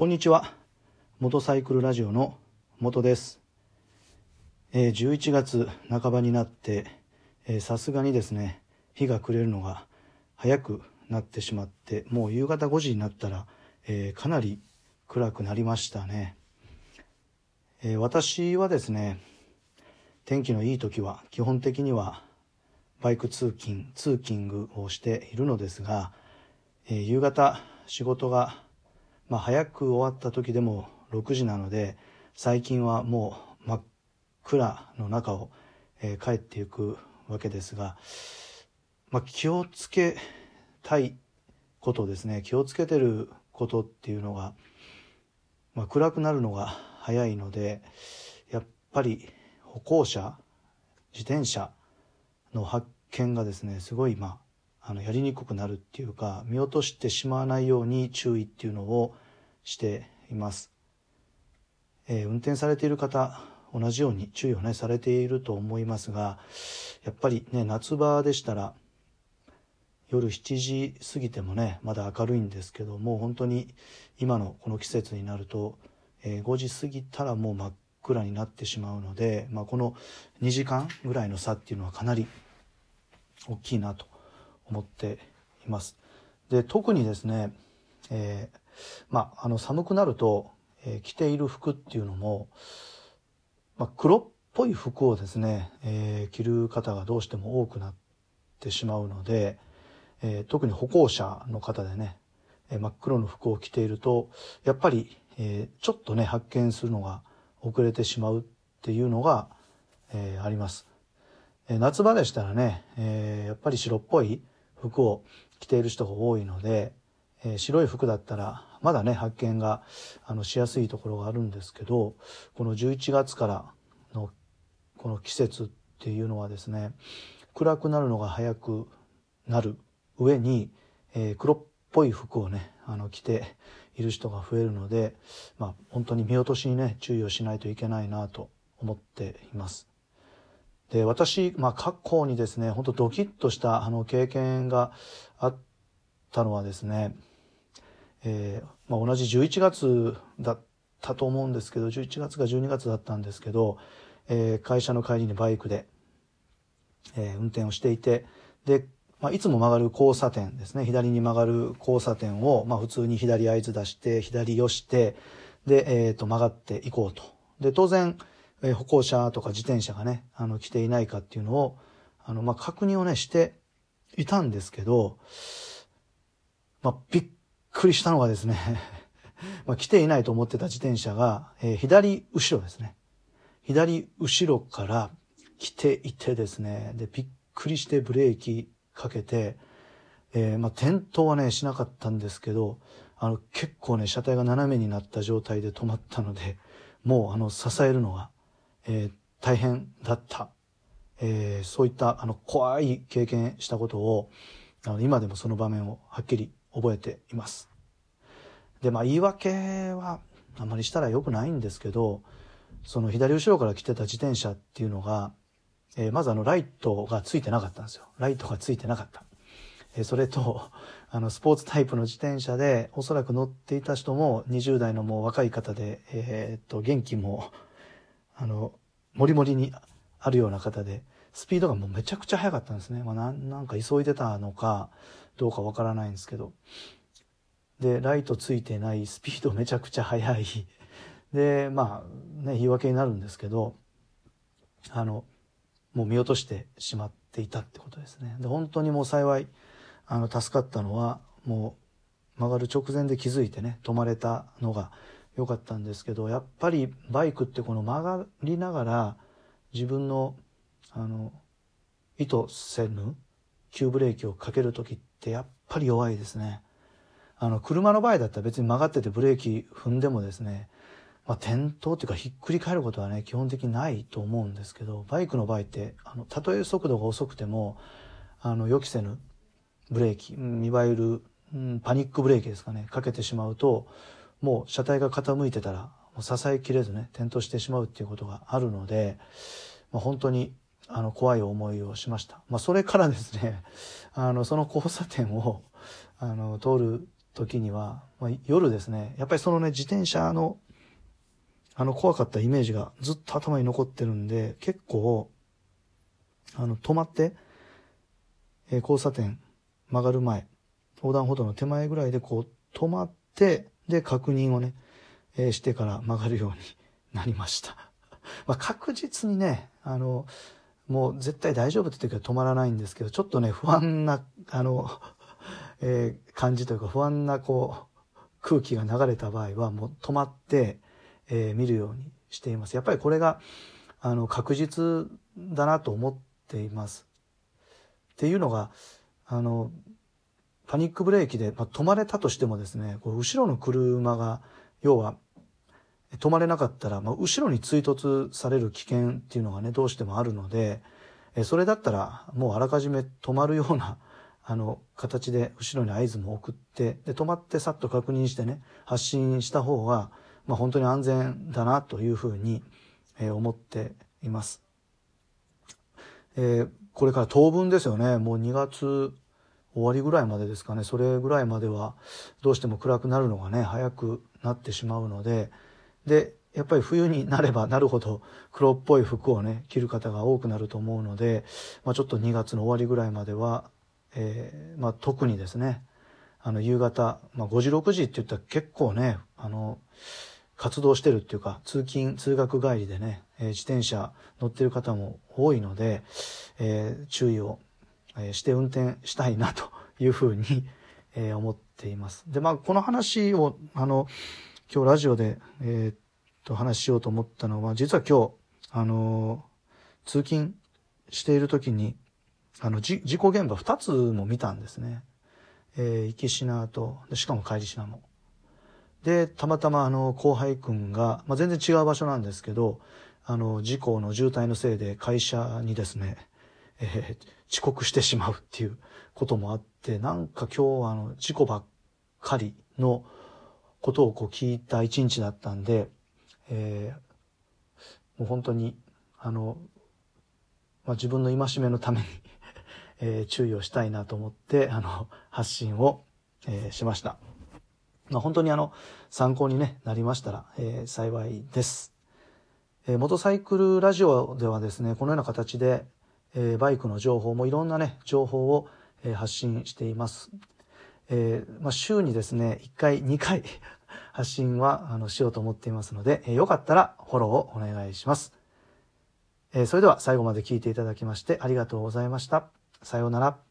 こんにちは。モトサイクルラジオの元です。えー、11月半ばになって、さすがにですね、日が暮れるのが早くなってしまって、もう夕方5時になったら、えー、かなり暗くなりましたね。えー、私はですね、天気のいい時は基本的にはバイク通勤、通勤グをしているのですが、えー、夕方仕事がまあ、早く終わった時でも6時なので最近はもう真っ暗の中を、えー、帰っていくわけですが、まあ、気をつけたいことですね。気をつけてることっていうのが、まあ、暗くなるのが早いのでやっぱり歩行者自転車の発見がですねすごいまああのやりにくくなるっていうか見落としてしまわないように注意っていうのをしています、えー、運転されている方同じように注意をねされていると思いますがやっぱりね夏場でしたら夜7時過ぎてもねまだ明るいんですけども本当に今のこの季節になると、えー、5時過ぎたらもう真っ暗になってしまうので、まあ、この2時間ぐらいの差っていうのはかなり大きいなと思っています。で特にですね、えー、まあ、あの寒くなると、えー、着ている服っていうのも、まあ、黒っぽい服をですね、えー、着る方がどうしても多くなってしまうので、え、特に歩行者の方でね、え真っ黒の服を着ているとやっぱり、えちょっとね発見するのが遅れてしまうっていうのが、えあります。夏場でしたらね、えやっぱり白っぽい服を着ている人が多いので、え白い服だったらまだね発見があのしやすいところがあるんですけどこの11月からのこの季節っていうのはですね暗くなるのが早くなる上に、えー、黒っぽい服をねあの着ている人が増えるので、まあ、本当に見落としにね注意をしないといけないなと思っています。で私、まあ、過去にですね本当ドキッとしたあの経験があったのはですねえー、まあ、同じ11月だったと思うんですけど11月か12月だったんですけど、えー、会社の帰りにバイクで、えー、運転をしていてで、まあ、いつも曲がる交差点ですね左に曲がる交差点を、まあ、普通に左合図出して左よしてで、えー、と曲がっていこうと。で当然、え、歩行者とか自転車がねあの来ていないかっていうのをあの、まあ、確認をねしていたんですけど、まあ、びっくりしたのがですね ま、来ていないと思ってた自転車が、えー、左後ろですね。左後ろから来ていてですね、で、びっくりしてブレーキかけて、えー、まあ、転倒はね、しなかったんですけど、あの、結構ね、車体が斜めになった状態で止まったので、もう、あの、支えるのが、えー、大変だった。えー、そういった、あの、怖い経験したことを、あの、今でもその場面をはっきり覚えています。で、まあ言い訳はあまりしたら良くないんですけど、その左後ろから来てた自転車っていうのが、えー、まずあのライトがついてなかったんですよ。ライトがついてなかった。えー、それと、あのスポーツタイプの自転車でおそらく乗っていた人も20代のもう若い方で、えー、っと元気もあのもりもりにあるような方でスピードがもうめちゃくちゃ速かったんですね。まあ、ななんか急いでたのかどうかわからないんですけど。で、ライトついてないスピードめちゃくちゃ速い。で、まあね、言い訳になるんですけど、あの、もう見落としてしまっていたってことですね。で、本当にもう幸い、あの、助かったのは、もう曲がる直前で気づいてね、止まれたのが良かったんですけど、やっぱりバイクってこの曲がりながら自分のあの意図せぬ急ブレーキをかける時ってやっぱり弱いですね。あの車の場合だったら別に曲がっててブレーキ踏んでもですね、まあ、転倒っていうかひっくり返ることはね基本的にないと思うんですけどバイクの場合ってあのたとえ速度が遅くてもあの予期せぬブレーキいわゆる、うん、パニックブレーキですかねかけてしまうともう車体が傾いてたらもう支えきれずね転倒してしまうっていうことがあるので、まあ、本当にあの怖い思いをしました。まあ、それからですね、あのその交差点をあの通る時には、まあ、夜ですね、やっぱりそのね、自転車の、あの、怖かったイメージがずっと頭に残ってるんで、結構、あの、止まって、えー、交差点曲がる前、横断歩道の手前ぐらいでこう、止まって、で、確認をね、えー、してから曲がるようになりました。まあ、確実にね、あの、もう絶対大丈夫って時は止まらないんですけど、ちょっとね、不安な、あの、えー、感じというか不安なこう、空気が流れた場合はもう止まって、えー、見るようにしています。やっぱりこれが、あの、確実だなと思っています。っていうのが、あの、パニックブレーキで、まあ、止まれたとしてもですね、こう後ろの車が、要は、止まれなかったら、まあ、後ろに追突される危険っていうのがね、どうしてもあるので、えそれだったら、もうあらかじめ止まるような、あの、形で後ろに合図も送って、で、止まってさっと確認してね、発進した方が、まあ、本当に安全だなというふうに、え、思っています。えー、これから当分ですよね。もう2月終わりぐらいまでですかね。それぐらいまではどうしても暗くなるのがね、早くなってしまうので、で、やっぱり冬になればなるほど黒っぽい服をね、着る方が多くなると思うので、まあ、ちょっと2月の終わりぐらいまでは、えー、まあ、特にですね、あの、夕方、まあ、5時、6時って言ったら結構ね、あの、活動してるっていうか、通勤、通学帰りでね、えー、自転車乗ってる方も多いので、えー、注意を、して運転したいなというふうに、え思っています。で、まあ、この話を、あの、今日ラジオで、えっと、話しようと思ったのは、実は今日、あの、通勤している時に、あの、事故現場2つも見たんですね。えー、行き品と、しかも帰り品も。で、たまたまあの、後輩くんが、まあ、全然違う場所なんですけど、あの、事故の渋滞のせいで会社にですね、えー、遅刻してしまうっていうこともあって、なんか今日はあの、事故ばっかりのことをこう聞いた一日だったんで、えー、もう本当に、あの、まあ、自分の戒めのために えー、注意をしたいなと思って、あの、発信を、えー、しました。まあ、本当にあの、参考に、ね、なりましたら、えー、幸いです。えー、モトサイクルラジオではですね、このような形で、えー、バイクの情報もいろんなね、情報を、えー、発信しています。えー、まあ、週にですね、1回、2回 発信は、あの、しようと思っていますので、え、よかったらフォローをお願いします。えー、それでは最後まで聞いていただきましてありがとうございました。さようなら。